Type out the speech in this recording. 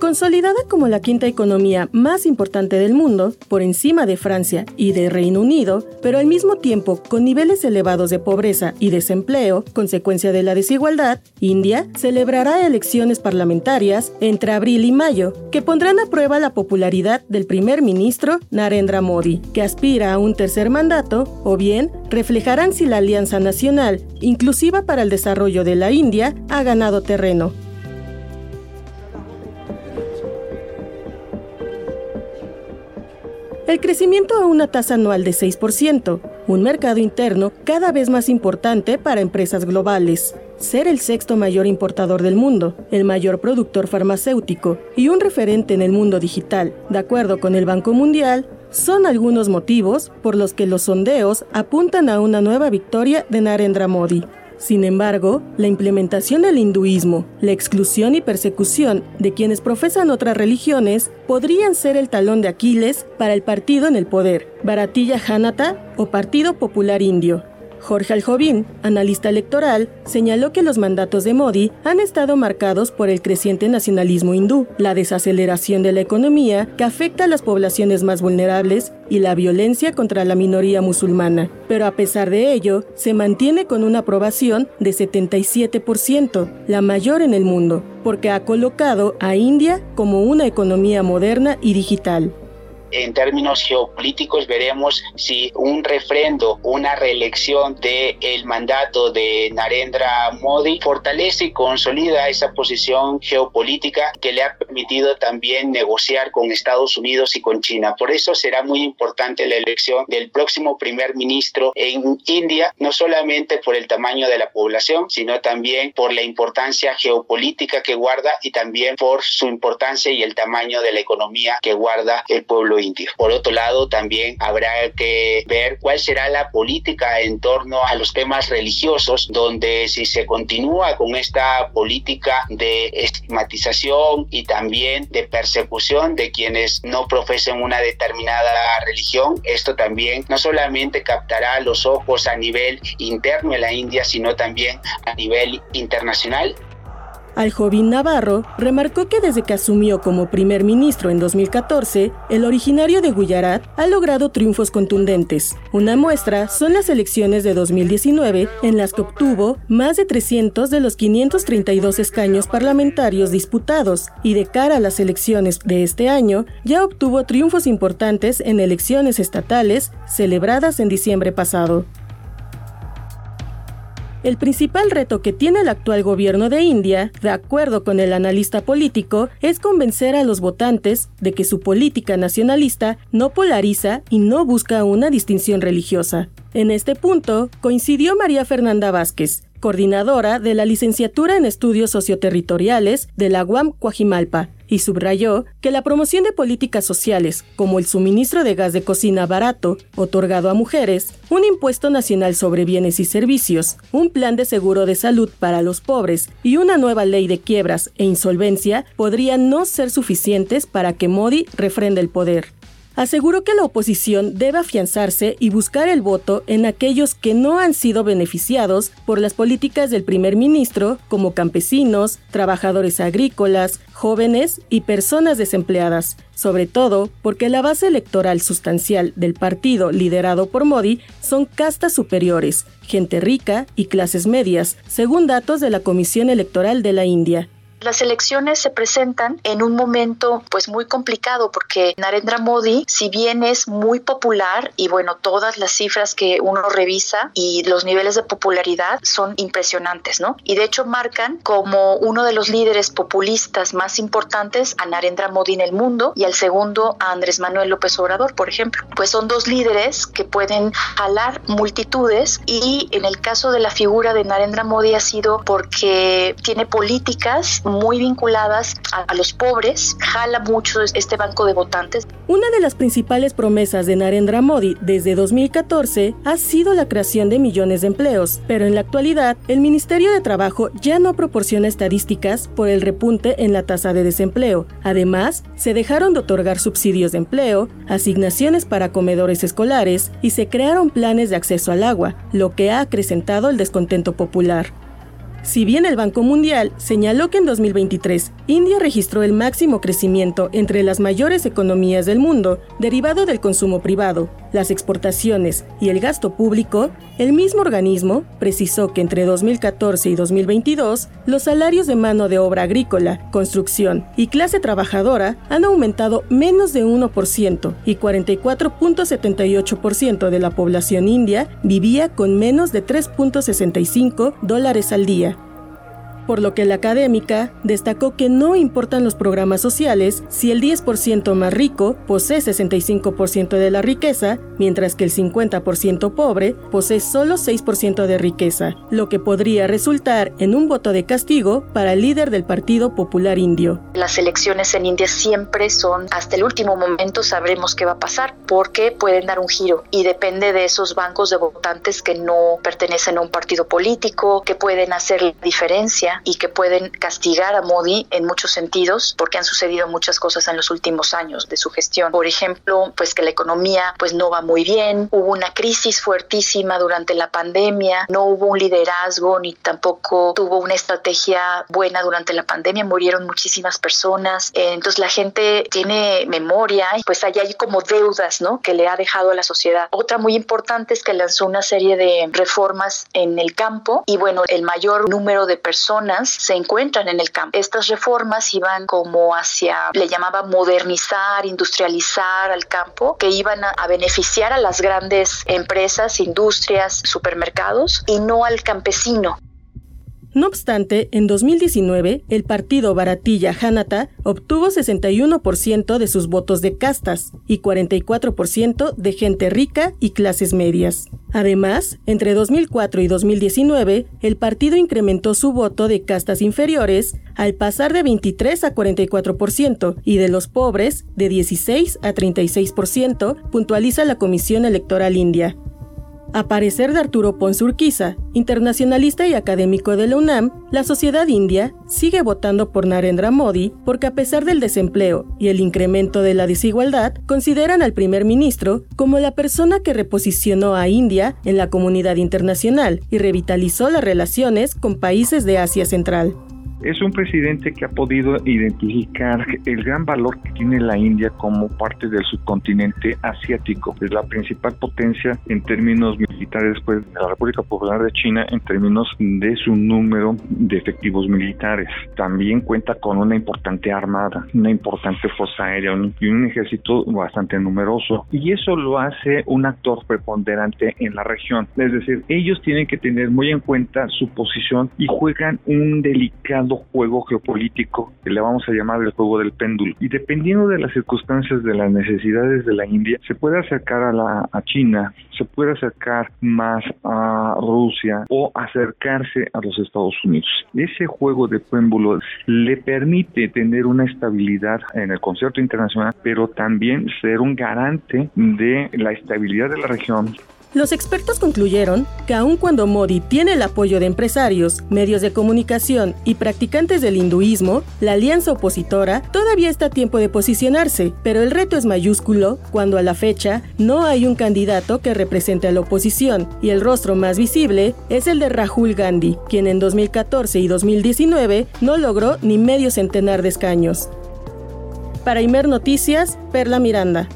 Consolidada como la quinta economía más importante del mundo, por encima de Francia y de Reino Unido, pero al mismo tiempo con niveles elevados de pobreza y desempleo, consecuencia de la desigualdad, India celebrará elecciones parlamentarias entre abril y mayo, que pondrán a prueba la popularidad del primer ministro Narendra Modi, que aspira a un tercer mandato, o bien reflejarán si la Alianza Nacional, inclusiva para el desarrollo de la India, ha ganado terreno. El crecimiento a una tasa anual de 6%, un mercado interno cada vez más importante para empresas globales, ser el sexto mayor importador del mundo, el mayor productor farmacéutico y un referente en el mundo digital, de acuerdo con el Banco Mundial, son algunos motivos por los que los sondeos apuntan a una nueva victoria de Narendra Modi. Sin embargo, la implementación del hinduismo, la exclusión y persecución de quienes profesan otras religiones podrían ser el talón de Aquiles para el partido en el poder, Bharatiya Janata o Partido Popular Indio, Jorge Aljovín, analista electoral, señaló que los mandatos de Modi han estado marcados por el creciente nacionalismo hindú, la desaceleración de la economía que afecta a las poblaciones más vulnerables y la violencia contra la minoría musulmana. Pero a pesar de ello, se mantiene con una aprobación de 77%, la mayor en el mundo, porque ha colocado a India como una economía moderna y digital en términos geopolíticos veremos si un refrendo, una reelección del el mandato de Narendra Modi fortalece y consolida esa posición geopolítica que le ha permitido también negociar con Estados Unidos y con China. Por eso será muy importante la elección del próximo primer ministro en India, no solamente por el tamaño de la población, sino también por la importancia geopolítica que guarda y también por su importancia y el tamaño de la economía que guarda el pueblo por otro lado, también habrá que ver cuál será la política en torno a los temas religiosos, donde si se continúa con esta política de estigmatización y también de persecución de quienes no profesen una determinada religión, esto también no solamente captará los ojos a nivel interno en la India, sino también a nivel internacional Aljovín Navarro remarcó que desde que asumió como primer ministro en 2014, el originario de Gujarat ha logrado triunfos contundentes. Una muestra son las elecciones de 2019 en las que obtuvo más de 300 de los 532 escaños parlamentarios disputados y de cara a las elecciones de este año ya obtuvo triunfos importantes en elecciones estatales celebradas en diciembre pasado. El principal reto que tiene el actual gobierno de India, de acuerdo con el analista político, es convencer a los votantes de que su política nacionalista no polariza y no busca una distinción religiosa. En este punto coincidió María Fernanda Vázquez, coordinadora de la licenciatura en estudios socioterritoriales de la UAM Coajimalpa, y subrayó que la promoción de políticas sociales, como el suministro de gas de cocina barato, otorgado a mujeres, un impuesto nacional sobre bienes y servicios, un plan de seguro de salud para los pobres y una nueva ley de quiebras e insolvencia podrían no ser suficientes para que Modi refrende el poder aseguró que la oposición debe afianzarse y buscar el voto en aquellos que no han sido beneficiados por las políticas del primer ministro, como campesinos, trabajadores agrícolas, jóvenes y personas desempleadas, sobre todo porque la base electoral sustancial del partido liderado por Modi son castas superiores, gente rica y clases medias, según datos de la Comisión Electoral de la India. Las elecciones se presentan en un momento pues muy complicado porque Narendra Modi, si bien es muy popular y bueno, todas las cifras que uno revisa y los niveles de popularidad son impresionantes, ¿no? Y de hecho marcan como uno de los líderes populistas más importantes a Narendra Modi en el mundo y al segundo a Andrés Manuel López Obrador, por ejemplo. Pues son dos líderes que pueden jalar multitudes y en el caso de la figura de Narendra Modi ha sido porque tiene políticas muy vinculadas a, los pobres, jala mucho este banco de votantes. Una de las principales promesas de Narendra Modi desde 2014 ha sido la creación de millones de empleos, pero en la actualidad el Ministerio de Trabajo ya no proporciona estadísticas por el repunte en la tasa de desempleo. Además, se dejaron de otorgar subsidios de empleo, asignaciones para comedores escolares y se crearon planes de acceso al agua, lo que ha acrecentado el descontento popular. Si bien el Banco Mundial señaló que en 2023 India registró el máximo crecimiento entre las mayores economías del mundo, derivado del consumo privado, las exportaciones y el gasto público, el mismo organismo precisó que entre 2014 y 2022 los salarios de mano de obra agrícola, construcción y clase trabajadora han aumentado menos de 1% y 44.78% de la población india vivía con menos de 3.65 dólares al día por lo que la académica destacó que no importan los programas sociales si el 10% más rico posee 65% de la riqueza, mientras que el 50% pobre posee solo 6% de riqueza, lo que podría resultar en un voto de castigo para el líder del Partido Popular Indio. Las elecciones en India siempre son, hasta el último momento sabremos qué va a pasar, porque pueden dar un giro y depende de esos bancos de votantes que no pertenecen a un partido político, que pueden hacer la diferencia y que pueden castigar a Modi en muchos sentidos porque han sucedido muchas cosas en los últimos años de su gestión. Por ejemplo, pues que la economía pues no va muy bien, hubo una crisis fuertísima durante la pandemia, no hubo un liderazgo ni tampoco tuvo una estrategia buena durante la pandemia, murieron muchísimas personas, entonces la gente tiene memoria pues allá hay como deudas, ¿no? que le ha dejado a la sociedad. Otra muy importante es que lanzó una serie de reformas en el campo y bueno, el mayor número de personas se encuentran en el campo. Estas reformas iban como hacia, le llamaba modernizar, industrializar al campo, que iban a, beneficiar a las grandes empresas, industrias, supermercados y no al campesino. No obstante, en 2019, el partido Baratilla Janata obtuvo 61% de sus votos de castas y 44% de gente rica y clases medias. Además, entre 2004 y 2019, el partido incrementó su voto de castas inferiores al pasar de 23 a 44% y de los pobres de 16 a 36%, puntualiza la Comisión Electoral India. A parecer de Arturo Pons Urquiza, internacionalista y académico de la UNAM, la sociedad india sigue votando por Narendra Modi porque a pesar del desempleo y el incremento de la desigualdad, consideran al primer ministro como la persona que reposicionó a India en la comunidad internacional y revitalizó las relaciones con países de Asia Central. Es un presidente que ha podido identificar el gran valor que tiene la India como parte del subcontinente asiático. Es la principal potencia en términos militares después de la República Popular de China en términos de su número de efectivos militares. También cuenta con una importante armada, una importante fuerza aérea y un ejército bastante numeroso. Y eso lo hace un actor preponderante en la región. Es decir, ellos tienen que tener muy en cuenta su posición y juegan un delicado juego geopolítico que le vamos a llamar el juego del péndulo. Y dependiendo de las circunstancias, de las necesidades de la India, se puede acercar a, la, a China, se puede acercar más a Rusia o acercarse a los Estados Unidos. Ese juego de péndulo le permite tener una estabilidad en el concierto internacional, pero también ser un garante de la estabilidad de la región los expertos concluyeron que aun cuando Modi tiene el apoyo de empresarios, medios de comunicación y practicantes del hinduismo, la alianza opositora todavía está a tiempo de posicionarse, pero el reto es mayúsculo cuando a la fecha no hay un candidato que represente a la oposición y el rostro más visible es el de Rahul Gandhi, quien en 2014 y 2019 no logró ni medio centenar de escaños. Para Imer Noticias, Perla Miranda.